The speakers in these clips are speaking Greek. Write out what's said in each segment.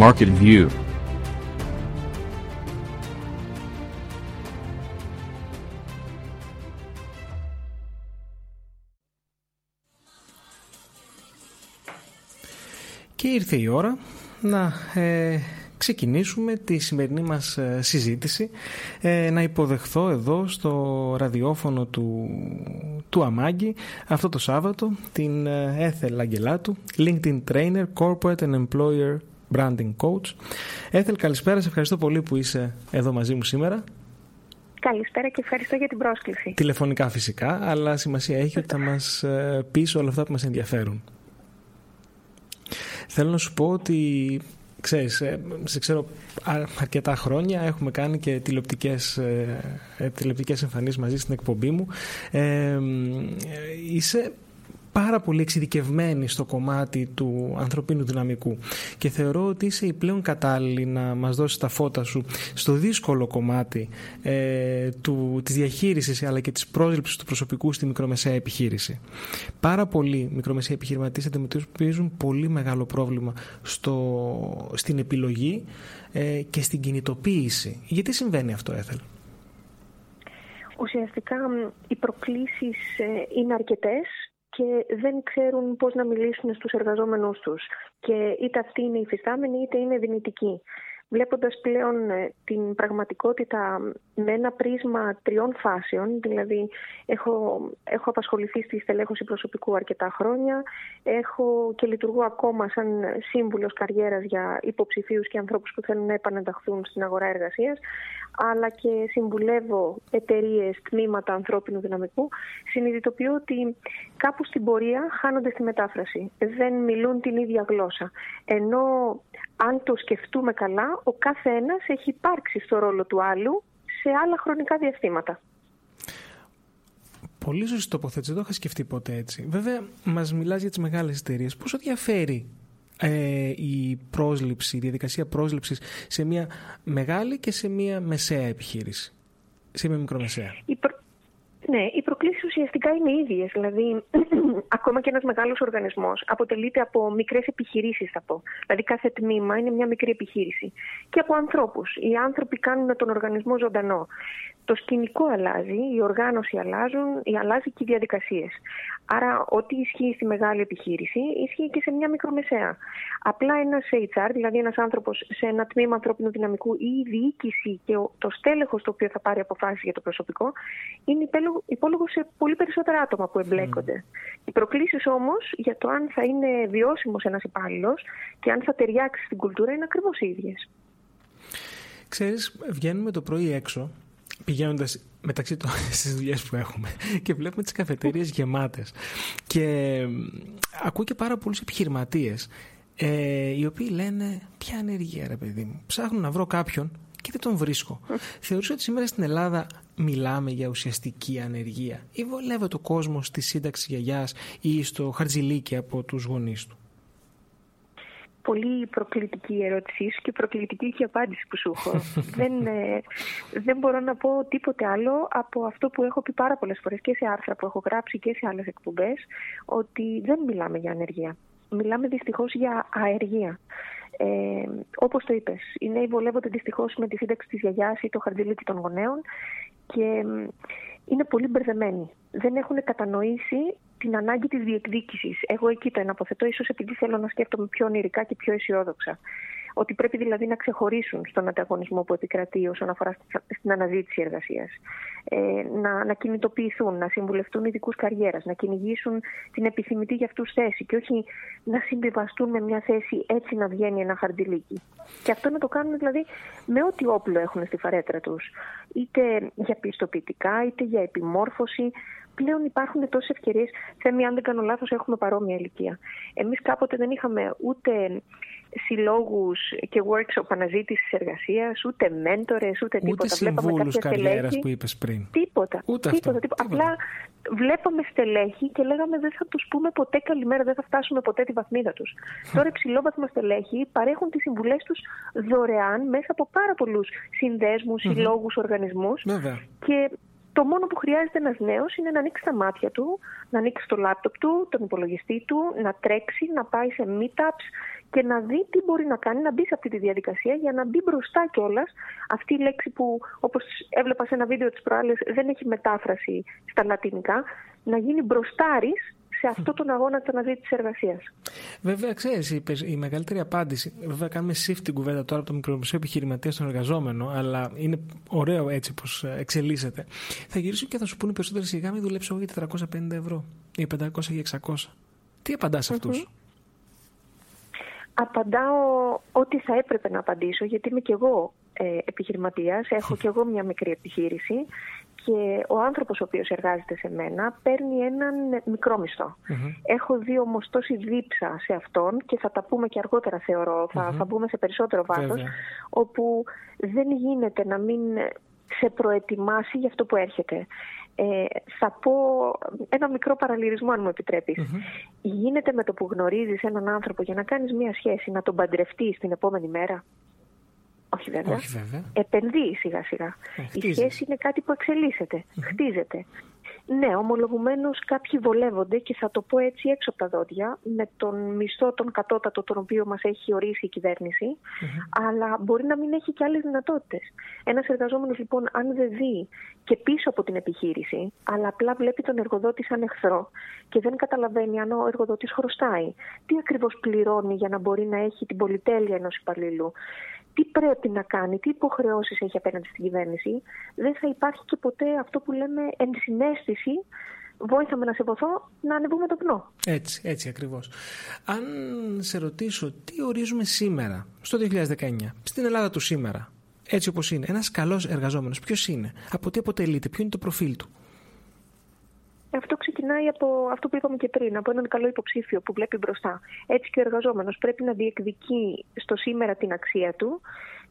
Market View. Και ήρθε η ώρα να ε, ξεκινήσουμε τη σημερινή μας ε, συζήτηση. Ε, να υποδεχθώ εδώ στο ραδιόφωνο του, του Αμάγκη αυτό το Σάββατο την ε, Έθελ Αγγελάτου LinkedIn Trainer Corporate and Employer Branding Coach Έθελ καλησπέρα, σε ευχαριστώ πολύ που είσαι εδώ μαζί μου σήμερα Καλησπέρα και ευχαριστώ για την πρόσκληση. Τηλεφωνικά φυσικά, αλλά σημασία έχει ότι θα μας πεις όλα αυτά που μας ενδιαφέρουν. Θέλω να σου πω ότι ξέρεις, ε, σε ξέρω αρκετά χρόνια έχουμε κάνει και τηλεοπτικές, ε, ε, τηλεοπτικές εμφανίσεις μαζί στην εκπομπή μου. Ε, είσαι πάρα πολύ εξειδικευμένη στο κομμάτι του ανθρωπίνου δυναμικού και θεωρώ ότι είσαι η πλέον κατάλληλη να μας δώσεις τα φώτα σου στο δύσκολο κομμάτι ε, του, της διαχείρισης αλλά και της πρόσληψης του προσωπικού στη μικρομεσαία επιχείρηση. Πάρα πολλοί μικρομεσαίοι επιχειρηματίες αντιμετωπίζουν πολύ μεγάλο πρόβλημα στο, στην επιλογή ε, και στην κινητοποίηση. Γιατί συμβαίνει αυτό, Έθελ; Ουσιαστικά οι προκλήσεις ε, είναι αρκετές και δεν ξέρουν πώς να μιλήσουν στους εργαζόμενους τους. Και είτε αυτοί είναι υφιστάμενοι είτε είναι δυνητικοί βλέποντας πλέον ε, την πραγματικότητα με ένα πρίσμα τριών φάσεων, δηλαδή έχω, έχω απασχοληθεί στη στελέχωση προσωπικού αρκετά χρόνια, έχω και λειτουργώ ακόμα σαν σύμβουλος καριέρας για υποψηφίους και ανθρώπους που θέλουν να επανενταχθούν στην αγορά εργασίας, αλλά και συμβουλεύω εταιρείες, τμήματα ανθρώπινου δυναμικού, συνειδητοποιώ ότι κάπου στην πορεία χάνονται στη μετάφραση. Δεν μιλούν την ίδια γλώσσα. Ενώ αν το σκεφτούμε καλά, ο κάθε ένας έχει υπάρξει στο ρόλο του άλλου σε άλλα χρονικά διαστήματα. Πολύ σωστή τοποθέτηση. Δεν το είχα σκεφτεί ποτέ έτσι. Βέβαια, μας μιλάς για τις μεγάλες εταιρείες. Πόσο διαφέρει ε, η πρόσληψη, η διαδικασία πρόσληψης σε μια μεγάλη και σε μια μεσαία επιχείρηση, σε μια μικρομεσαία; Ναι, οι προκλήσεις ουσιαστικά είναι ίδιες. Δηλαδή, ακόμα και ένας μεγάλος οργανισμός αποτελείται από μικρές επιχειρήσεις, θα πω. Δηλαδή, κάθε τμήμα είναι μια μικρή επιχείρηση. Και από ανθρώπους. Οι άνθρωποι κάνουν τον οργανισμό ζωντανό. Το σκηνικό αλλάζει, η οργάνωση αλλάζουν, η αλλάζει και οι διαδικασίες. Άρα, ό,τι ισχύει στη μεγάλη επιχείρηση, ισχύει και σε μια μικρομεσαία. Απλά ένας HR, δηλαδή ένας άνθρωπος σε ένα τμήμα ανθρώπινου δυναμικού ή η διοίκηση και το στέλεχος το οποίο θα πάρει αποφάσεις για το προσωπικό, είναι υπόλογο σε πολύ περισσότερα άτομα που εμπλέκονται. Mm. Οι προκλήσεις όμως για το αν θα είναι βιώσιμος ένας υπάλληλος και αν θα ταιριάξει στην κουλτούρα είναι ακριβώς οι ίδιες. Ξέρεις, βγαίνουμε το πρωί έξω πηγαίνοντας μεταξύ των στις δουλειές που έχουμε και βλέπουμε τις καφετέρειε γεμάτες. Και ακούω και πάρα πολλούς επιχειρηματίες ε, οι οποίοι λένε ποια ανεργία ρε παιδί μου. Ψάχνουν να βρω κάποιον και δεν τον βρίσκω. Θεωρούσα ότι σήμερα στην Ελλάδα μιλάμε για ουσιαστική ανεργία ή βολεύεται ο κόσμο στη σύνταξη γιαγιάς ή στο χαρτζιλίκι από τους γονείς του πολύ προκλητική η ερώτησή σου και προκλητική και η απάντηση που σου έχω. δεν, ε, δεν μπορώ να πω τίποτε άλλο από αυτό που έχω πει πάρα πολλές φορές και σε άρθρα που έχω γράψει και σε άλλες εκπομπές, ότι δεν μιλάμε για ανεργία. Μιλάμε δυστυχώς για αεργία. Ε, όπως το είπες, οι νέοι βολεύονται δυστυχώς με τη σύνταξη της γιαγιάς ή το χαρτζηλίκι των γονέων και είναι πολύ μπερδεμένοι. Δεν έχουν κατανοήσει την ανάγκη της διεκδίκησης. Εγώ εκεί το εναποθετώ, ίσως επειδή θέλω να σκέφτομαι πιο ονειρικά και πιο αισιόδοξα. Ότι πρέπει δηλαδή να ξεχωρίσουν στον ανταγωνισμό που επικρατεί όσον αφορά στην αναζήτηση εργασίας. Ε, να, να κινητοποιηθούν, να συμβουλευτούν ειδικούς καριέρας, να κυνηγήσουν την επιθυμητή για αυτούς θέση και όχι να συμβιβαστούν με μια θέση έτσι να βγαίνει ένα χαρτιλίκι. Και αυτό να το κάνουν δηλαδή με ό,τι όπλο έχουν στη φαρέτρα τους. Είτε για πιστοποιητικά, είτε για επιμόρφωση, πλέον υπάρχουν τόσες ευκαιρίες. Θέμη, αν δεν κάνω λάθος, έχουμε παρόμοια ηλικία. Εμείς κάποτε δεν είχαμε ούτε συλλόγους και workshop αναζήτησης εργασίας, ούτε μέντορες, ούτε τίποτα. Ούτε συμβούλους καριέρας που είπες πριν. Τίποτα. Ούτε τίποτα, τίποτα. Απλά βλέπαμε στελέχη και λέγαμε δεν θα τους πούμε ποτέ καλημέρα, δεν θα φτάσουμε ποτέ τη βαθμίδα τους. Τώρα υψηλόβαθμα στελέχη παρέχουν τις συμβουλές τους δωρεάν μέσα από πάρα πολλούς συνδέσμους, συλλόγους, οργανισμούς. Και Το μόνο που χρειάζεται ένας νέος είναι να ανοίξει τα μάτια του, να ανοίξει το λάπτοπ του, τον υπολογιστή του, να τρέξει, να πάει σε meetups και να δει τι μπορεί να κάνει, να μπει σε αυτή τη διαδικασία για να μπει μπροστά κιόλας. Αυτή η λέξη που, όπως έβλεπα σε ένα βίντεο τη προάλλη, δεν έχει μετάφραση στα λατινικά, να γίνει μπροστάρης σε αυτό τον αγώνα της αναζήτηση εργασίας. Βέβαια, ξέρεις, η μεγαλύτερη απάντηση. Βέβαια, κάνουμε shift την κουβέντα τώρα από το μικρομεσαίο επιχειρηματία στον εργαζόμενο, αλλά είναι ωραίο έτσι πώ ε, εξελίσσεται. Θα γυρίσουν και θα σου πούνε περισσότεροι σιγά μην δουλέψω εγώ για 450 ευρώ ή 500 ή 600. Τι απαντάς σε αυτούς; Απαντάω ό,τι θα έπρεπε να απαντήσω, γιατί είμαι και εγώ ε, επιχειρηματίας, έχω και εγώ μια μικρή επιχείρηση και ο άνθρωπος ο οποίος εργάζεται σε μένα παίρνει έναν μικρό Έχω δει όμως τόση δίψα σε αυτόν και θα τα πούμε και αργότερα θεωρώ, θα, θα μπούμε σε περισσότερο βάθος, όπου δεν γίνεται να μην σε προετοιμάσει για αυτό που έρχεται. Ε, θα πω ένα μικρό παραλυρισμό αν μου επιτρεπεις Γίνεται με το που γνωρίζεις έναν άνθρωπο για να κάνεις μια σχέση, να τον παντρευτείς την επόμενη μέρα; Όχι βέβαια. Όχι βέβαια. Επενδύει σιγά σιγά. Ε, Η σχέση είναι κάτι που εξελίσσεται, χτίζεται. Ναι, ομολογουμένως κάποιοι βολεύονται και θα το πω έτσι έξω από τα δόντια με τον μισθό τον κατώτατο τον οποίο μας έχει ορίσει η κυβερνηση αλλά μπορεί να μην έχει και άλλες δυνατότητες. Ένας εργαζόμενος λοιπόν αν δεν δει και πίσω από την επιχείρηση, αλλά απλά βλέπει τον εργοδότη σαν εχθρό και δεν καταλαβαίνει αν ο εργοδότης χρωστάει, τι ακριβώς πληρώνει για να μπορεί να έχει την πολυτέλεια ενός υπαλλήλου, τι πρέπει να κάνει, τι υποχρεώσεις έχει απέναντι στην κυβέρνηση, δεν θα υπάρχει και ποτέ αυτό που λέμε ενσυναίσθηση Βόηθαμε να σε βοηθώ να ανεβούμε το πνό. Έτσι, έτσι ακριβώς. Αν σε ρωτήσω τι ορίζουμε σήμερα, στο 2019, στην Ελλάδα του σήμερα, έτσι όπως είναι, ένας καλός εργαζόμενος, ποιος είναι, από τι αποτελείται, ποιο είναι το προφίλ του; Αυτό ξεκινάει από αυτό που είπαμε και πριν, από έναν καλό υποψήφιο που βλέπει μπροστά. Έτσι και ο εργαζόμενος πρέπει να διεκδικεί στο σήμερα την αξία του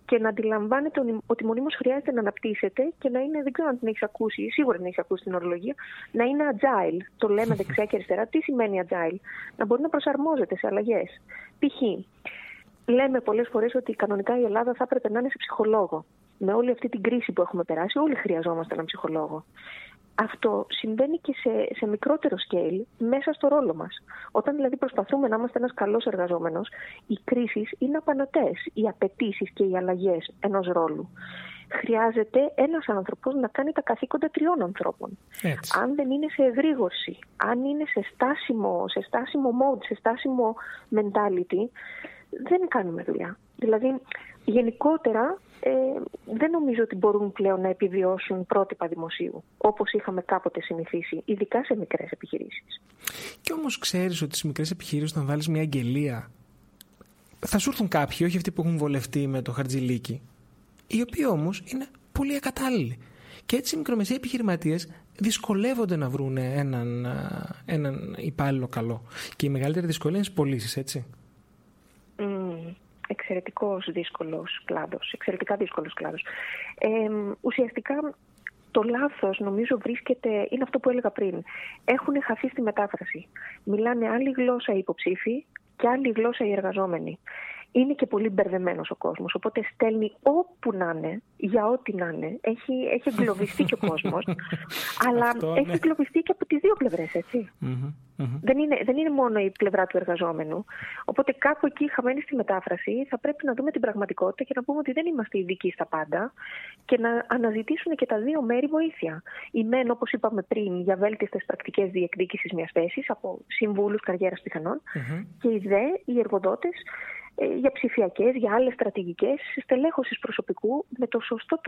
και να αντιλαμβάνεται ότι μονίμως χρειάζεται να αναπτύσσεται και να είναι, δεν ξέρω αν την έχεις ακούσει, σίγουρα την έχεις ακούσει την ορολογία, να είναι agile. Το λέμε δεξιά και αριστερά. Τι σημαίνει agile, Να μπορεί να προσαρμόζεται σε αλλαγές. Π.χ. λέμε πολλές φορές ότι κανονικά η Ελλάδα θα έπρεπε να είναι σε ψυχολόγο. Με όλη αυτή την κρίση που έχουμε περάσει, όλοι χρειαζόμαστε έναν ψυχολόγο αυτό συμβαίνει και σε, σε μικρότερο scale μέσα στο ρόλο μας. Όταν δηλαδή προσπαθούμε να είμαστε ένας καλός εργαζόμενος, οι κρίσεις είναι απανοτές, οι απαιτήσεις και οι αλλαγές ενός ρόλου. Χρειάζεται ένας άνθρωπος να κάνει τα καθήκοντα τριών ανθρώπων. Αν δεν είναι σε εγρήγορση, αν είναι σε στάσιμο, σε στάσιμο mode, σε στάσιμο mentality, δεν κάνουμε δουλειά. Δηλαδή, γενικότερα ε, δεν νομίζω ότι μπορούν πλέον να επιβιώσουν πρότυπα δημοσίου, όπως είχαμε κάποτε συνηθίσει, ειδικά σε μικρές επιχειρήσεις. Και όμως ξέρεις ότι στις μικρές επιχειρήσεις όταν βάλεις μια αγγελία θα σου έρθουν κάποιοι, όχι αυτοί που έχουν βολευτεί με το χαρτζιλίκι, οι οποίοι όμως είναι πολύ ακατάλληλοι. Και έτσι οι μικρομεσαίοι επιχειρηματίες δυσκολεύονται να βρουν έναν, έναν υπάλληλο καλό. Και η μεγαλύτερη δυσκολία είναι στις πωλήσεις, έτσι εξαιρετικός δύσκολος κλάδος, εξαιρετικά δύσκολος κλάδος. Ε, ουσιαστικά το λάθος νομίζω βρίσκεται, είναι αυτό που έλεγα πριν, έχουν χαθεί στη μετάφραση. Μιλάνε άλλη γλώσσα οι υποψήφοι και άλλη γλώσσα οι εργαζόμενοι είναι και πολύ μπερδεμένος ο κόσμος. Οπότε στέλνει όπου να είναι, για ό,τι να είναι. Έχει, έχει εγκλωβιστεί και ο κόσμος. αλλά έχει ναι. εγκλωβιστεί και από τις δύο πλευρές, ετσι Δεν, είναι, δεν είναι μόνο η πλευρά του εργαζόμενου. Οπότε κάπου εκεί, χαμένη στη μετάφραση, θα πρέπει να δούμε την πραγματικότητα και να πούμε ότι δεν είμαστε ειδικοί στα πάντα και να αναζητήσουν και τα δύο μέρη βοήθεια. Η μεν, όπως είπαμε πριν, για βέλτιστες πρακτικές διεκδίκησης μιας θέσης από συμβούλους καριέρας και οι δε, οι εργοδότες, ε, για ψηφιακές, για άλλες στρατηγικές στελέχωσης προσωπικού με το σωστό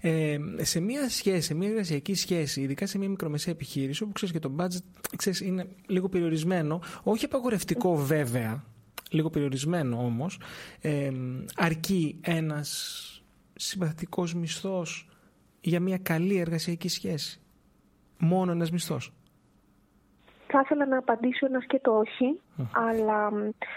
Ε, σε μια σχέση, σε μια εργασιακή σχέση, ειδικά σε μια μικρομεσαία επιχείρηση, όπου ξέρεις και το budget ξέρεις, είναι λίγο περιορισμένο, όχι απαγορευτικό βέβαια, λίγο περιορισμένο όμως, ε, αρκεί ένας συμπαθητικός μισθός για μια καλή εργασιακή σχέση. Μόνο ένας μισθός. Θα ήθελα να απαντήσω ένας και το όχι, αλλά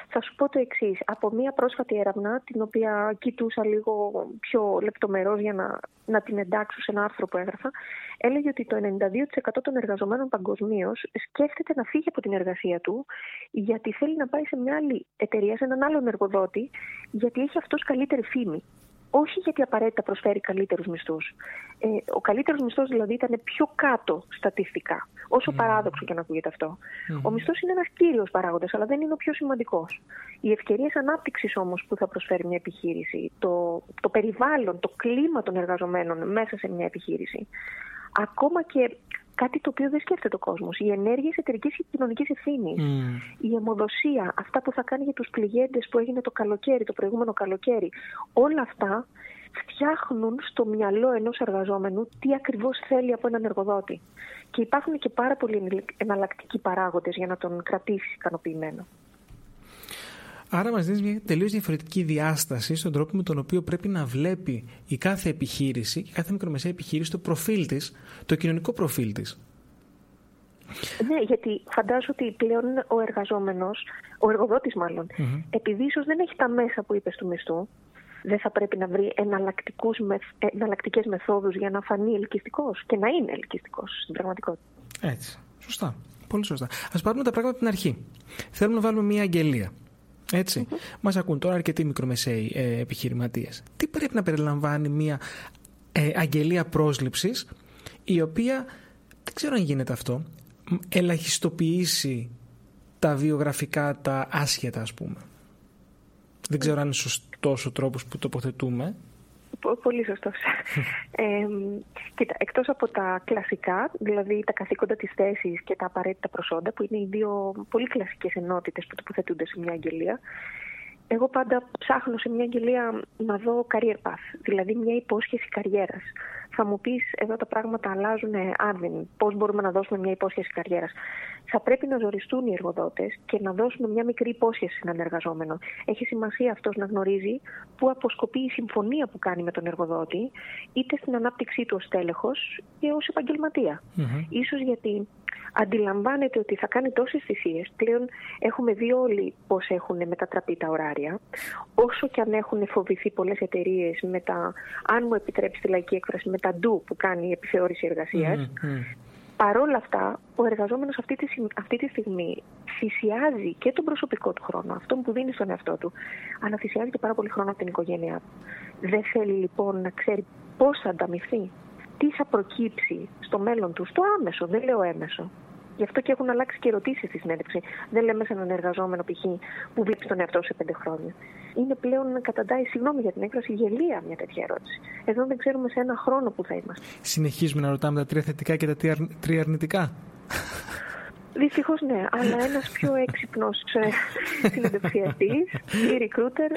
θα σου πω το εξής. Από μία πρόσφατη έρευνα, την οποία κοιτούσα λίγο πιο λεπτομερώς για να, να την εντάξω σε ένα άρθρο που έγραφα, έλεγε ότι το 92% των εργαζομένων παγκοσμίως σκέφτεται να φύγει από την εργασία του, γιατί θέλει να πάει σε μια άλλη εταιρεία, σε έναν άλλον εργοδότη, γιατί έχει αυτός καλύτερη φήμη. Όχι γιατί απαραίτητα προσφέρει καλύτερους μισθούς. Ε, ο καλύτερος μισθός δηλαδή ήταν πιο κάτω στατιστικά, όσο mm. παράδοξο και να ακούγεται αυτό. Mm. Ο μισθός είναι ένας κύριος παράγοντας, αλλά δεν είναι ο πιο σημαντικός. Οι ευκαιρίες ανάπτυξης όμως που θα προσφέρει μια επιχείρηση, το, το περιβάλλον, το κλίμα των εργαζομένων μέσα σε μια επιχείρηση, ακόμα και κάτι το οποίο δεν σκέφτεται ο κόσμος. Οι ενέργειες εταιρικής και κοινωνικής ευθύνης. Mm. Η αιμοδοσία, αυτά που θα κάνει για τους πληγέντες που έγινε το καλοκαίρι, το προηγούμενο καλοκαίρι. Όλα αυτά φτιάχνουν στο μυαλό ενός εργαζόμενου τι ακριβώς θέλει από έναν εργοδότη. Και υπάρχουν και πάρα πολλοί εναλλακτικοί παράγοντες για να τον κρατήσει ικανοποιημένο. Άρα μας δίνεις μια τελείως διαφορετική διάσταση στον τρόπο με τον οποίο πρέπει να βλέπει η κάθε επιχείρηση, η κάθε μικρομεσαία επιχείρηση, το προφίλ της, το κοινωνικό προφίλ της. Ναι, γιατί φαντάζομαι ότι πλέον ο εργαζόμενος, ο εργοδότης μάλλον, mm-hmm. επειδή ίσως δεν έχει τα μέσα που είπες του μισθού, δεν θα πρέπει να βρει εναλλακτικές μεθόδους για να φανεί ελκυστικός και να είναι ελκυστικός στην πραγματικότητα. Έτσι. Σωστά. Πολύ σωστά. Ας πάρουμε τα πράγματα από την αρχή. Θέλουμε να βάλουμε μια αγγελία. Έτσι. Mm-hmm. Μας ακούν τώρα αρκετοί μικρομεσαίοι ε, επιχειρηματίες. Τι πρέπει να περιλαμβάνει μια ε, αγγελία πρόσληψης η οποία, δεν ξέρω αν γίνεται αυτό, ελαχιστοποιήσει τα βιογραφικά, τα άσχετα ας πούμε. Δεν ξέρω αν είναι σωστός ο τρόπος που τοποθετούμε. Πολύ σωστός. ε, κοίτα, εκτός από τα κλασικά, δηλαδή τα καθήκοντα της θέσης και τα απαραίτητα προσόντα, που είναι οι δύο πολύ κλασικές ενότητες που τοποθετούνται σε μια αγγελία, εγώ πάντα ψάχνω σε μια αγγελία να δω career path, δηλαδή μια υπόσχεση καριέρας. Θα μου πεις εδώ τα πράγματα αλλάζουν άρδιν, πώς μπορούμε να δώσουμε μια υπόσχεση καριέρας θα πρέπει να ζοριστούν οι εργοδότες και να δώσουν μια μικρή υπόσχεση σε έναν εργαζόμενο. Έχει σημασία αυτός να γνωρίζει πού αποσκοπεί η συμφωνία που κάνει με τον εργοδότη, είτε στην ανάπτυξή του ως τέλεχος και ως επαγγελματία. Mm-hmm. Σω γιατί αντιλαμβάνεται ότι θα κάνει τόσες θυσίες. Πλέον έχουμε δει όλοι πώς έχουν μετατραπεί τα ωράρια. Όσο και αν έχουν φοβηθεί πολλές εταιρείες με τα, αν μου επιτρέψει τη λαϊκή έκφραση, με τα ντου που κάνει η επιθεώρηση Παρ' όλα αυτά, ο εργαζόμενος αυτή τη, αυτή τη στιγμή θυσιάζει και τον προσωπικό του χρόνο, αυτό που δίνει στον εαυτό του, αλλά θυσιάζει και πάρα πολύ χρόνο από την οικογένειά του. Δεν θέλει λοιπόν να ξέρει πώς θα ανταμυφθεί, τι θα προκύψει στο μέλλον του, στο άμεσο, δεν λέω έμεσο. Γι' αυτό και έχουν αλλάξει και ερωτήσεις στη συνέντευξη. Δεν λέμε σε έναν εργαζόμενο π.χ. που βλέπει τον εαυτό σε πέντε χρόνια. Είναι πλέον καταντάει, συγγνώμη για την έκφραση, γελία μια τέτοια ερώτηση. Εδώ δεν ξέρουμε σε ένα χρόνο που θα είμαστε. Συνεχίζουμε να ρωτάμε τα τρία θετικά και τα τρία αρνητικά. Δυστυχώς ναι, αλλά ένας πιο έξυπνος ε, συνεντευξιατή ή recruiter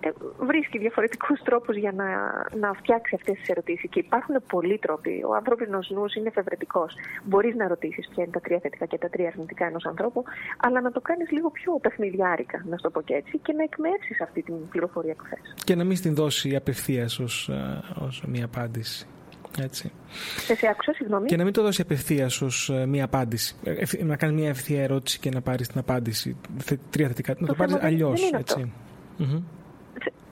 ε, ε, βρίσκει διαφορετικούς τρόπους για να, να φτιάξει αυτές τις ερωτήσεις. Και υπάρχουν πολλοί τρόποι. Ο ανθρώπινος νους είναι εφευρετικός. Μπορείς να ρωτήσεις ποια είναι τα τρία θετικά και τα τρία αρνητικά ενός ανθρώπου, αλλά να το κάνεις λίγο πιο παιχνιδιάρικα, να το πω και έτσι, και να εκμεύσεις αυτή την πληροφορία που θες. Και να μην την δώσει απευθείας ως μια απάντηση. Έτσι. σε άκουσα, συγγνώμη. Και να μην το δώσει απευθείας ως ε, μία απάντηση. Ε, να κάνει μία ευθεία ερώτηση και να πάρεις την απάντηση. Τρία θετικά. Να το, το πάρεις αλλιώς.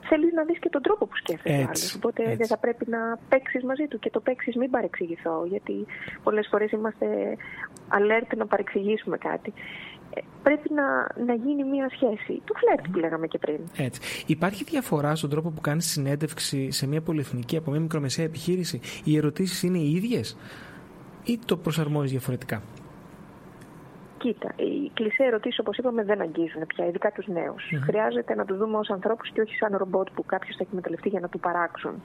Θέλεις να δεις και τον τρόπο που σκέφτεται άλλος. Οπότε έτσι. δεν θα πρέπει να παίξεις μαζί του και το παίξεις μην παρεξηγηθώ. Γιατί πολλές φορές είμαστε alert να παρεξηγήσουμε κάτι πρέπει να, να γίνει μια σχέση. Το φλερτ που λέγαμε και πριν. Έτσι. Υπάρχει διαφορά στον τρόπο που κάνεις συνέντευξη σε μια πολυεθνική από μια μικρομεσαία επιχείρηση; Οι ερωτήσεις είναι οι ίδιες ή το προσαρμόζεις διαφορετικά; Κοίτα, οι κλεισέ ερωτήσεις, όπως είπαμε, δεν αγγίζουν πια, ειδικά τους νέους. Χρειάζεται να τους δούμε ως ανθρώπους και όχι σαν ρομπότ που κάποιος θα εκμεταλλευτεί για να του παράξουν.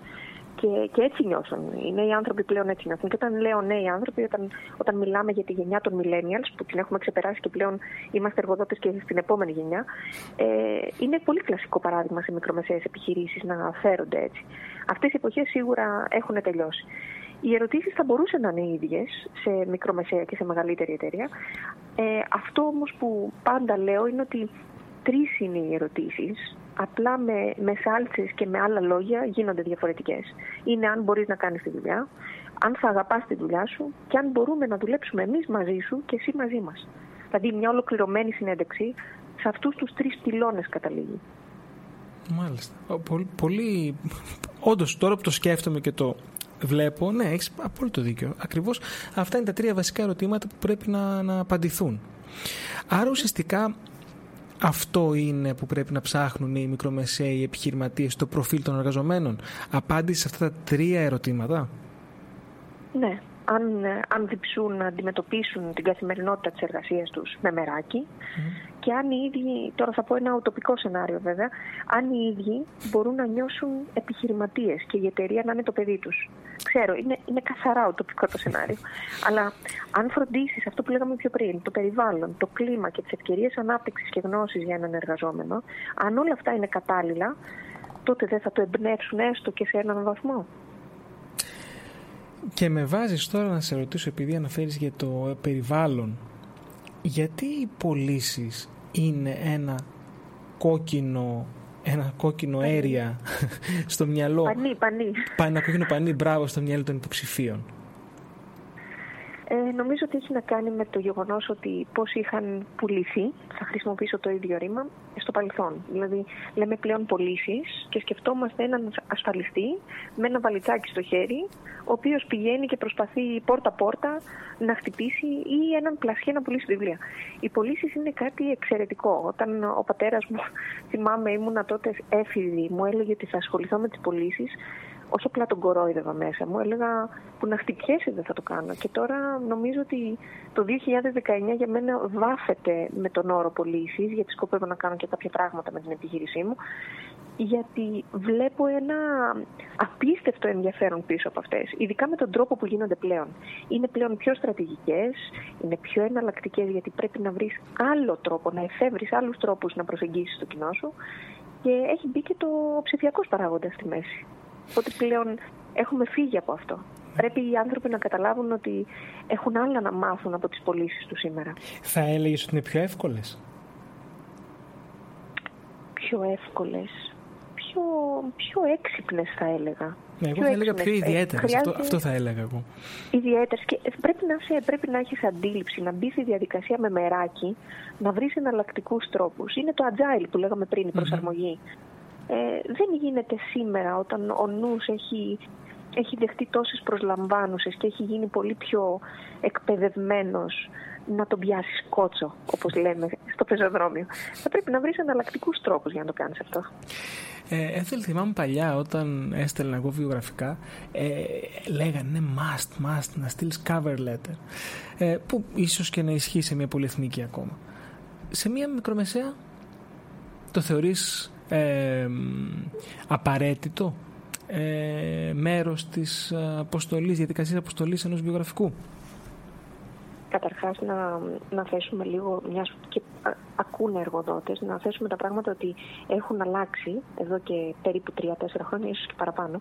Και, και έτσι νιώθουν. Οι νέοι άνθρωποι πλέον έτσι νιώθουν. Και όταν λέω νέοι άνθρωποι, όταν, όταν μιλάμε για τη γενιά των millennials, που την έχουμε ξεπεράσει και πλέον είμαστε εργοδότες και στην επόμενη γενιά, ε, είναι πολύ κλασικό παράδειγμα σε μικρομεσαίες επιχειρήσεις να φέρονται έτσι. Αυτές οι εποχές σίγουρα έχουν τελειώσει. Οι ερωτήσεις θα μπορούσαν να είναι ίδιες σε μικρομεσαία και σε μεγαλύτερη εταιρεία. Ε, αυτό όμως που πάντα λέω είναι ότι τρεις είναι οι ερωτήσεις απλά με, με σάλτσες και με άλλα λόγια γίνονται διαφορετικές. Είναι αν μπορείς να κάνεις τη δουλειά, αν θα αγαπάς τη δουλειά σου και αν μπορούμε να δουλέψουμε εμείς μαζί σου και εσύ μαζί μας. Δηλαδή μια ολοκληρωμένη συνέντευξη σε αυτούς τους τρεις πυλώνες καταλήγει. Μάλιστα. Πολύ, πολύ... Όντως, τώρα που το σκέφτομαι και το βλέπω, ναι, έχεις απόλυτο δίκιο. Ακριβώς αυτά είναι τα τρία βασικά ερωτήματα που πρέπει να, να απαντηθούν. Άρα ουσιαστικά αυτό είναι που πρέπει να ψάχνουν οι μικρομεσαίοι επιχειρηματίες στο προφίλ των εργαζομένων. Απάντηση σε αυτά τα τρία ερωτήματα. Ναι, αν, ε, αν διψούν να αντιμετωπίσουν την καθημερινότητα της εργασίας τους με μεράκι και αν οι ίδιοι, τώρα θα πω ένα οτοπικό σενάριο βέβαια, αν οι ίδιοι μπορούν να νιώσουν επιχειρηματίες και η εταιρεία να είναι το παιδί τους. Ξέρω, είναι, είναι καθαρά οτοπικό το σενάριο. Αλλά αν φροντίσεις αυτό που λέγαμε πιο πριν, το περιβάλλον, το κλίμα και τις ευκαιρίες ανάπτυξης και γνώσης για έναν εργαζόμενο, αν όλα αυτά είναι κατάλληλα, τότε δεν θα το εμπνεύσουν έστω και σε έναν βαθμό. Και με βάζεις τώρα να σε ρωτήσω επειδή αναφέρεις για το περιβάλλον γιατί οι πωλήσεις είναι ένα κόκκινο ένα κόκκινο αέρια στο μυαλό; Πανί, πανί. Ένα κόκκινο πανί, μπράβο στο μυαλό των υποψηφίων. Ε, νομίζω ότι έχει να κάνει με το γεγονός ότι πώς είχαν πουληθεί, θα χρησιμοποιήσω το ίδιο ρήμα, στο παρελθόν. Δηλαδή, λέμε πλέον πωλήσεις και σκεφτόμαστε έναν ασφαλιστή με ένα βαλιτσάκι στο χέρι, ο οποίος πηγαίνει και προσπαθεί πόρτα-πόρτα να χτυπήσει ή έναν πλασιέ να πουλήσει βιβλία. Οι πωλήσεις είναι κάτι εξαιρετικό. Όταν ο πατέρας μου, θυμάμαι, ήμουνα τότε έφηβη, μου έλεγε ότι θα ασχοληθώ με τις πωλήσεις, όχι απλά τον κορόιδευα μέσα μου, έλεγα που να χτυπιέσαι δεν θα το κάνω. Και τώρα νομίζω ότι το 2019 για μένα βάφεται με τον όρο πωλήσεις, γιατί σκοπεύω να κάνω και κάποια πράγματα με την επιχείρησή μου, γιατί βλέπω ένα απίστευτο ενδιαφέρον πίσω από αυτές, ειδικά με τον τρόπο που γίνονται πλέον. Είναι πλέον πιο στρατηγικές, είναι πιο εναλλακτικές γιατί πρέπει να βρεις άλλο τρόπο, να εφεύρεις άλλους τρόπους να προσεγγίσεις το κοινό σου και έχει μπει και το ψηφιακός παράγοντα στη μέση. Οπότε πλέον έχουμε φύγει από αυτό. Πρέπει οι άνθρωποι να καταλάβουν ότι έχουν άλλα να μάθουν από τις πωλήσεις τους σήμερα. Θα έλεγες ότι είναι πιο εύκολες; Πιο εύκολες. Πιο, πιο έξυπνες θα έλεγα. Ναι, εγώ θα έλεγα πιο ιδιαίτερες. Αυτό, αυτό θα έλεγα εγώ. Ιδιαίτερες. Και πρέπει να, σε, πρέπει να έχεις αντίληψη, να μπεις στη διαδικασία με μεράκι, να βρεις εναλλακτικούς τρόπους. Είναι το agile που λέγαμε πριν, η προσαρμογή ε, δεν γίνεται σήμερα όταν ο νους έχει, έχει δεχτεί τόσες προσλαμβάνουσες και έχει γίνει πολύ πιο εκπαιδευμένος να τον πιάσει κότσο, όπως λέμε στο πεζοδρόμιο. Θα πρέπει να βρεις εναλλακτικούς τρόπους για να το κάνεις αυτό. Ε, έθελ, θυμάμαι παλιά όταν έστελνα εγώ βιογραφικά, ε, λέγανε ναι, must, must, να στείλεις cover letter. Ε, που ίσως και να ισχύει σε μια πολυεθνική ακόμα. Σε μια μικρομεσαία το θεωρείς ε, απαραίτητο ε, μέρος της αποστολής, διαδικασίας αποστολής ενός βιογραφικού. Καταρχάς να, να θέσουμε λίγο, μιας και ακούνε εργοδότες, να θέσουμε τα πράγματα ότι έχουν αλλάξει εδώ και περίπου 3-4 χρόνια, ίσως και παραπάνω,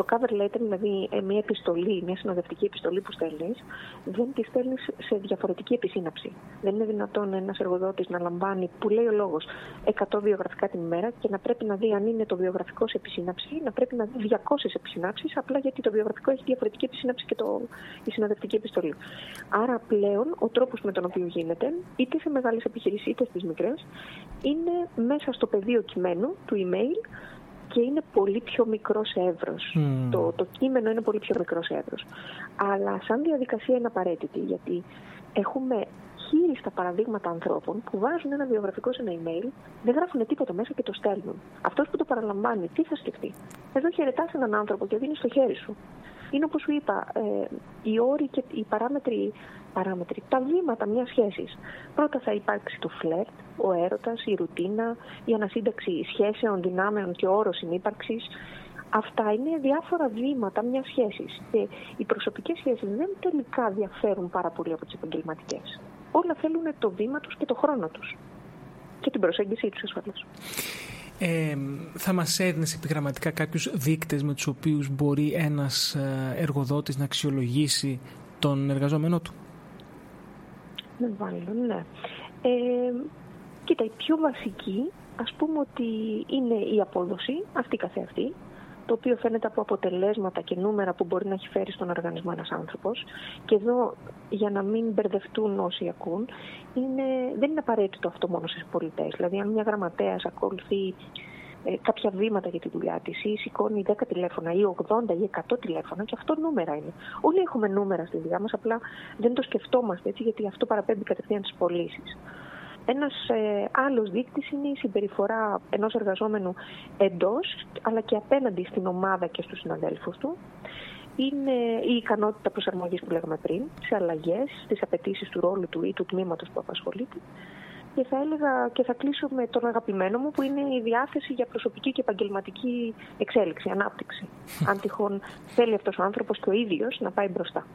το cover letter, δηλαδή ε, μια επιστολή, μια συνοδευτική επιστολή που στέλνεις, δεν τη στέλνεις σε διαφορετική επισύναψη. Δεν είναι δυνατόν ένας εργοδότης να λαμβάνει, που λέει ο λόγος, 100 βιογραφικά την ημέρα και να πρέπει να δει αν είναι το βιογραφικό σε επισύναψη, να πρέπει να δει 200 επισυνάψει, απλά γιατί το βιογραφικό έχει διαφορετική επισύναψη και το, η συνοδευτική επιστολή. Άρα πλέον ο τρόπος με τον οποίο γίνεται, είτε σε μεγάλες επιχειρήσεις είτε στις μικρές, είναι μέσα στο πεδίο κειμένου του email και είναι πολύ πιο μικρός σε εύρο. Το, το κείμενο είναι πολύ πιο μικρός σε εύρος. Αλλά σαν διαδικασία είναι απαραίτητη γιατί έχουμε χείριστα παραδείγματα ανθρώπων που βάζουν ένα βιογραφικό σε ένα email, δεν γράφουν τίποτα μέσα και το στέλνουν. Αυτός που το παραλαμβάνει, τι θα σκεφτεί; Εδώ χαιρετάς έναν άνθρωπο και δίνεις στο χέρι σου. Είναι όπως σου είπα, ε, οι όροι και οι παράμετροι, παράμετροι τα βήματα μιας σχέσης. Πρώτα θα υπάρξει το φλερτ, ο έρωτας, η ρουτίνα, η ανασύνταξη σχέσεων, δυνάμεων και όρος συνύπαρξης. Αυτά είναι διάφορα βήματα μιας σχέσης. Και οι προσωπικές σχέσεις δεν τελικά διαφέρουν πάρα πολύ από τις επαγγελματικές. Όλα θέλουν το βήμα τους και το χρόνο τους. Και την προσέγγιση τους ασφαλώς. Ε, θα μας έδινες επιγραμματικά κάποιους δείκτες με τους οποίους μπορεί ένας ε, εργοδότης να αξιολογήσει τον εργαζόμενό του; Με βάλω, ναι. Ε, κοίτα, η πιο βασική ας πούμε ότι είναι η απόδοση, αυτή καθεαυτή, το οποίο φαίνεται από αποτελέσματα και νούμερα που μπορεί να έχει φέρει στον οργανισμό ένας άνθρωπος. Και εδώ, για να μην μπερδευτούν όσοι ακούν, είναι, δεν είναι απαραίτητο αυτό μόνο στις πολιτές. Δηλαδή, αν μια γραμματέας ακολουθεί ε, κάποια βήματα για τη δουλειά της ή σηκώνει 10 τηλέφωνα ή 80 ή 100 τηλέφωνα και αυτό νούμερα είναι. Όλοι έχουμε νούμερα στη δουλειά μας, απλά δεν το σκεφτόμαστε έτσι γιατί αυτό παραπέμπει κατευθείαν στις πωλήσεις. Ένας ε, άλλος δείκτης είναι η συμπεριφορά ενός εργαζόμενου εντός, αλλά και απέναντι στην ομάδα και στους συναδέλφους του. Είναι η ικανότητα προσαρμογής που λέγαμε πριν, σε αλλαγές, στις απαιτήσεις του ρόλου του ή του τμήματος που απασχολείται. Και θα έλεγα και θα κλείσω με τον αγαπημένο μου που είναι η διάθεση για προσωπική και επαγγελματική εξέλιξη, ανάπτυξη. Αν τυχόν θέλει αυτός ο άνθρωπος και ο ίδιος να πάει μπροστά.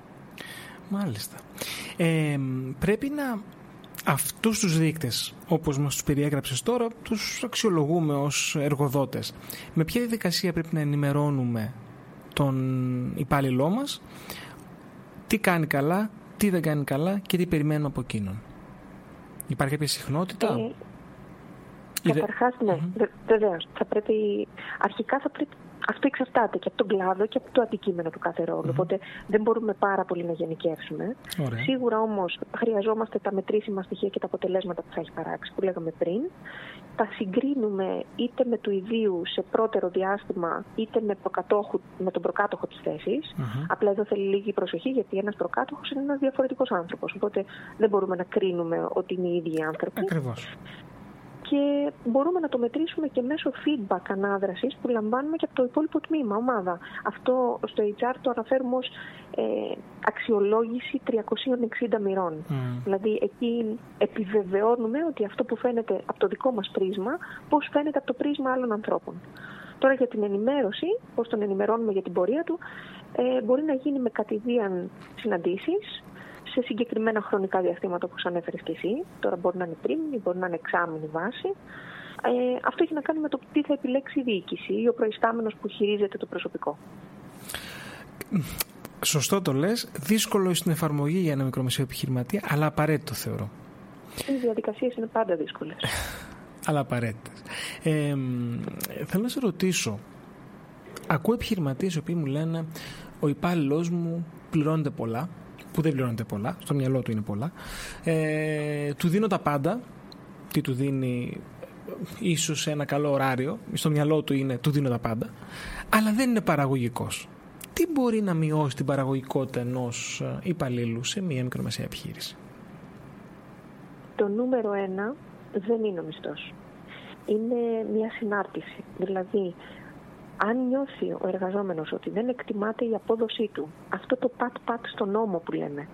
Μάλιστα. Ε, πρέπει να αυτούς τους δείκτες, όπως μας τους περιέγραψες τώρα, τους αξιολογούμε ως εργοδότες. Με ποια διαδικασία πρέπει να ενημερώνουμε τον υπάλληλό μας, τι κάνει καλά, τι δεν κάνει καλά και τι περιμένουμε από εκείνον. Υπάρχει κάποια συχνότητα; Ε, Καταρχάς, ναι, mm-hmm. βεβαίως. Αρχικά θα πρέπει αυτό εξαρτάται και από τον κλάδο και από το αντικείμενο του κάθε ρόλου. Οπότε δεν μπορούμε πάρα πολύ να γενικεύσουμε. Σίγουρα όμως χρειαζόμαστε τα μετρήσιμα στοιχεία και τα αποτελέσματα που θα έχει παράξει, που λέγαμε πριν. Τα συγκρίνουμε είτε με του ιδίου σε πρώτερο διάστημα, είτε με, με τον προκάτοχο της θέσης. Απλά εδώ θέλει λίγη προσοχή, γιατί ένας προκάτοχος είναι ένας διαφορετικός άνθρωπος. Οπότε δεν μπορούμε να κρίνουμε ότι είναι οι ίδιοι άνθρωποι. Ακριβώς και μπορούμε να το μετρήσουμε και μέσω feedback ανάδρασης που λαμβάνουμε και από το υπόλοιπο τμήμα, ομάδα. Αυτό στο HR το αναφέρουμε ως ε, αξιολόγηση 360 μοιρών. Mm. Δηλαδή εκεί επιβεβαιώνουμε ότι αυτό που φαίνεται από το δικό μας πρίσμα, πώς φαίνεται από το πρίσμα άλλων ανθρώπων. Τώρα για την ενημέρωση, πώς τον ενημερώνουμε για την πορεία του, ε, μπορεί να γίνει με κατηδίαν συναντήσεις, σε συγκεκριμένα χρονικά διαστήματα όπως ανέφερες και εσύ. Τώρα μπορεί να είναι τρίμηνη, μπορεί να είναι εξάμηνη βάση. Ε, αυτό έχει να κάνει με το τι θα επιλέξει η διοίκηση ή ο προϊστάμενος που χειρίζεται το προσωπικό. Σωστό το λες. Δύσκολο στην εφαρμογή για ένα μικρομεσαίο επιχειρηματία, αλλά απαραίτητο θεωρώ. Οι διαδικασίες είναι πάντα δύσκολες. αλλά απαραίτητες. Ε, θέλω να σε ρωτήσω. Ακούω επιχειρηματίες οι οποίοι μου λένε ο υπάλληλός μου πληρώνεται πολλά, που δεν πληρώνεται πολλά, στο μυαλό του είναι πολλά. Ε, του δίνω τα πάντα, τι του δίνει ίσως ένα καλό ωράριο, στο μυαλό του είναι του δίνω τα πάντα, αλλά δεν είναι παραγωγικός. Τι μπορεί να μειώσει την παραγωγικότητα ενός ε, υπαλλήλου σε μια μικρομεσαία επιχείρηση; Το νούμερο ένα δεν είναι ο μισθός. Είναι μια συνάρτηση. Δηλαδή, αν νιώθει ο εργαζόμενος ότι δεν εκτιμάται η απόδοσή του, αυτό το πατ-πατ στο νόμο που λέμε,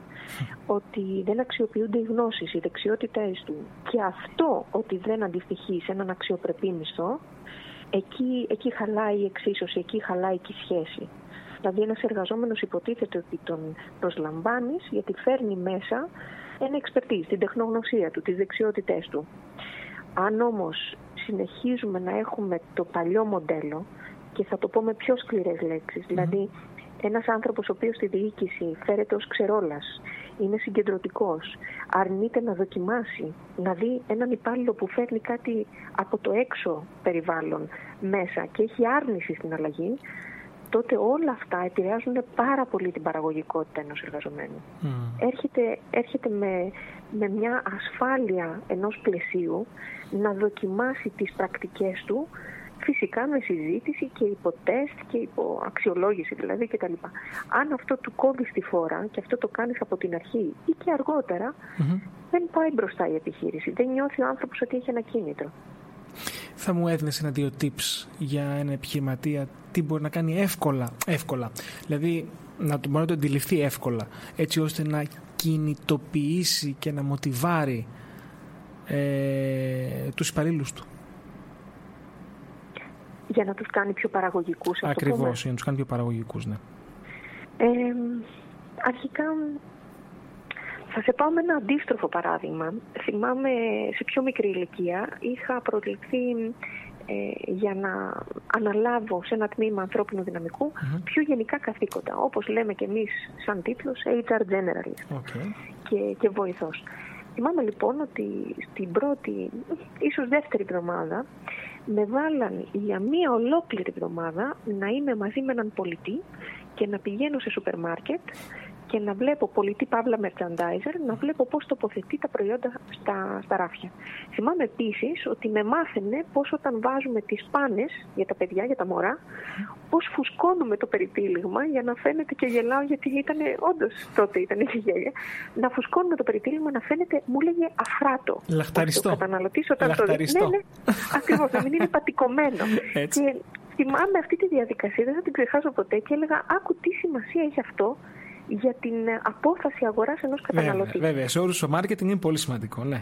ότι δεν αξιοποιούνται οι γνώσεις, οι δεξιότητες του και αυτό ότι δεν αντιστοιχεί σε έναν αξιοπρεπή μισθό, εκεί, εκεί χαλάει η εξίσωση, εκεί χαλάει και η σχέση. Δηλαδή ένας εργαζόμενος υποτίθεται ότι τον προσλαμβάνεις γιατί φέρνει μέσα ένα εξπερτή, την τεχνογνωσία του, τις δεξιότητές του. Αν όμως συνεχίζουμε να έχουμε το παλιό μοντέλο, και θα το πω με πιο σκληρές λέξεις. Δηλαδή, ένας άνθρωπος ο οποίος στη διοίκηση φέρεται ως ξερόλας, είναι συγκεντρωτικός, αρνείται να δοκιμάσει, να δει έναν υπάλληλο που φέρνει κάτι από το έξω περιβάλλον μέσα και έχει άρνηση στην αλλαγή, τότε όλα αυτά επηρεάζουν πάρα πολύ την παραγωγικότητα ενός εργαζομένου. Έρχεται, έρχεται με, με μια ασφάλεια ενός πλαισίου να δοκιμάσει τις πρακτικές του Φυσικά με συζήτηση και υποτέστ και υπό αξιολόγηση δηλαδή κτλ. Αν αυτό του κόβει τη φόρα και αυτό το κάνεις από την αρχή ή και αργότερα, δεν πάει μπροστά η επιχείρηση. Δεν νιώθει ο άνθρωπος ότι έχει ένα κίνητρο. Θα μου έδινες ένα-δύο tips για ένα επιχειρηματία τι μπορεί να κάνει εύκολα. εύκολα. Δηλαδή να το μπορεί να το αντιληφθεί εύκολα έτσι ώστε να κινητοποιήσει και να μοτιβάρει ε, τους υπαλλήλους του για να τους κάνει πιο παραγωγικούς. Ακριβώς, για να τους κάνει πιο παραγωγικούς, ναι. Ε, αρχικά, θα σε πάω με ένα αντίστροφο παράδειγμα. Θυμάμαι σε πιο μικρή ηλικία είχα προκληθεί ε, για να αναλάβω σε ένα τμήμα ανθρώπινου πιο γενικά καθήκοντα, όπως λέμε και εμείς σαν τίτλος HR Generalist okay. και, και βοηθός. Θυμάμαι λοιπόν ότι στην πρώτη, ίσως δεύτερη εβδομάδα, με βάλαν για μία ολόκληρη εβδομάδα να είμαι μαζί με έναν πολιτή και να πηγαίνω σε σούπερ μάρκετ και να βλέπω πολιτή παύλα merchandiser, να βλέπω πώς τοποθετεί τα προϊόντα στα, στα ράφια. Θυμάμαι επίσης ότι με μάθαινε πώς όταν βάζουμε τις πάνες για τα παιδιά, για τα μωρά, πώς φουσκώνουμε το περιτύλιγμα για να φαίνεται και γελάω γιατί ήταν, όντως τότε ήταν η γέλια, να φουσκώνουμε το περιτύλιγμα να φαίνεται, μου λέγε αφράτο. Λαχταριστό. Ο καταναλωτής όταν το δει. Ναι, ναι, ακριβώς, να μην είναι πατικωμένο. Έτσι. Και θυμάμαι αυτή τη διαδικασία, δεν θα την ξεχάσω ποτέ και έλεγα άκου τι σημασία έχει αυτό για την απόφαση αγοράς ενός καταναλωτή. Βέβαια, βέβαια, σε όρους το marketing είναι πολύ σημαντικό, ναι.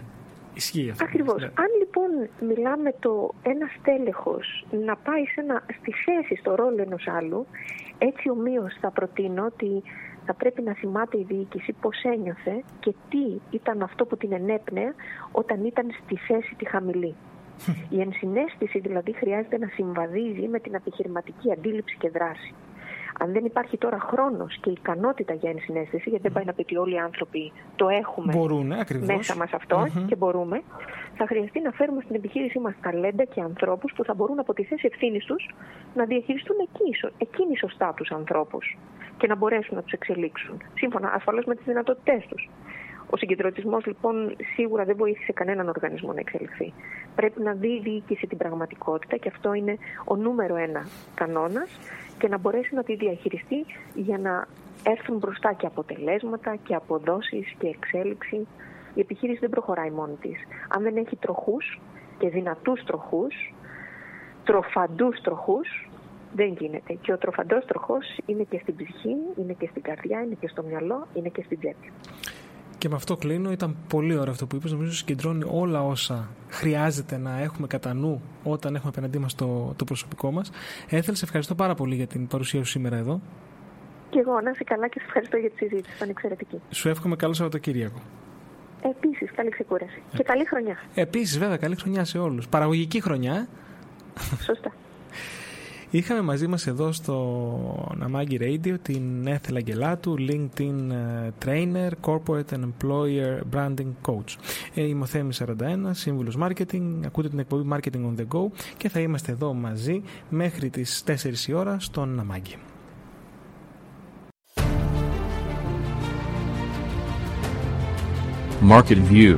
Ισχύει αυτό. Ακριβώς. Ναι. Αν λοιπόν μιλάμε το ένα στέλεχος να πάει σε ένα, στη θέση, στο ρόλο ενός άλλου, έτσι ομοίως θα προτείνω ότι θα πρέπει να θυμάται η διοίκηση πώς ένιωθε και τι ήταν αυτό που την ενέπνεε όταν ήταν στη θέση τη χαμηλή. Η ενσυναίσθηση δηλαδή χρειάζεται να συμβαδίζει με την επιχειρηματική αντίληψη και δράση. Αν δεν υπάρχει τώρα χρόνος και ικανότητα για ενσυναίσθηση, γιατί δεν πάει να πει ότι όλοι οι άνθρωποι το έχουμε Μπορούν, μέσα μας αυτό και μπορούμε, θα χρειαστεί να φέρουμε στην επιχείρησή μας ταλέντα και ανθρώπους που θα μπορούν από τη θέση ευθύνης τους να διαχειριστούν εκεί, εκείνοι σωστά τους ανθρώπους και να μπορέσουν να τους εξελίξουν, σύμφωνα ασφαλώς με τις δυνατότητές τους. Ο συγκεντρωτισμός λοιπόν σίγουρα δεν βοήθησε κανέναν οργανισμό να εξελιχθεί. Πρέπει να δει η διοίκηση την πραγματικότητα και αυτό είναι ο νούμερο ένα κανόνας και να μπορέσει να τη διαχειριστεί για να έρθουν μπροστά και αποτελέσματα και αποδόσεις και εξέλιξη. Η επιχείρηση δεν προχωράει μόνη της. Αν δεν έχει τροχούς και δυνατούς τροχούς, τροφαντούς τροχούς, δεν γίνεται. Και ο τροφαντός τροχός είναι και στην ψυχή, είναι και στην καρδιά, είναι και στο μυαλό, είναι και στην τσέπη. Και με αυτό κλείνω. Ήταν πολύ ωραίο αυτό που είπες. Νομίζω συγκεντρώνει όλα όσα χρειάζεται να έχουμε κατά νου όταν έχουμε απέναντί μας το, το προσωπικό μας. Έθελε, σε ευχαριστώ πάρα πολύ για την παρουσία σου σήμερα εδώ. Και εγώ να είσαι καλά και σε ευχαριστώ για τη συζήτηση. Ήταν εξαιρετική. Σου εύχομαι καλό Σαββατοκύριακο. Επίσης, καλή ξεκούραση. Και καλή χρονιά. Επίσης, βέβαια, καλή χρονιά σε όλους. Παραγωγική χρονιά. ε. Σωστά. Είχαμε μαζί μας εδώ στο Namagi Radio την Έθελα Αγγελάτου, LinkedIn ε, Trainer, Corporate and Employer Branding Coach. Ε, Είμαι ο Θέμης 41, σύμβουλος Marketing, ακούτε την εκπομπή Marketing on the Go και θα είμαστε εδώ μαζί μέχρι τις 4 η ώρα στο Namagi. Market View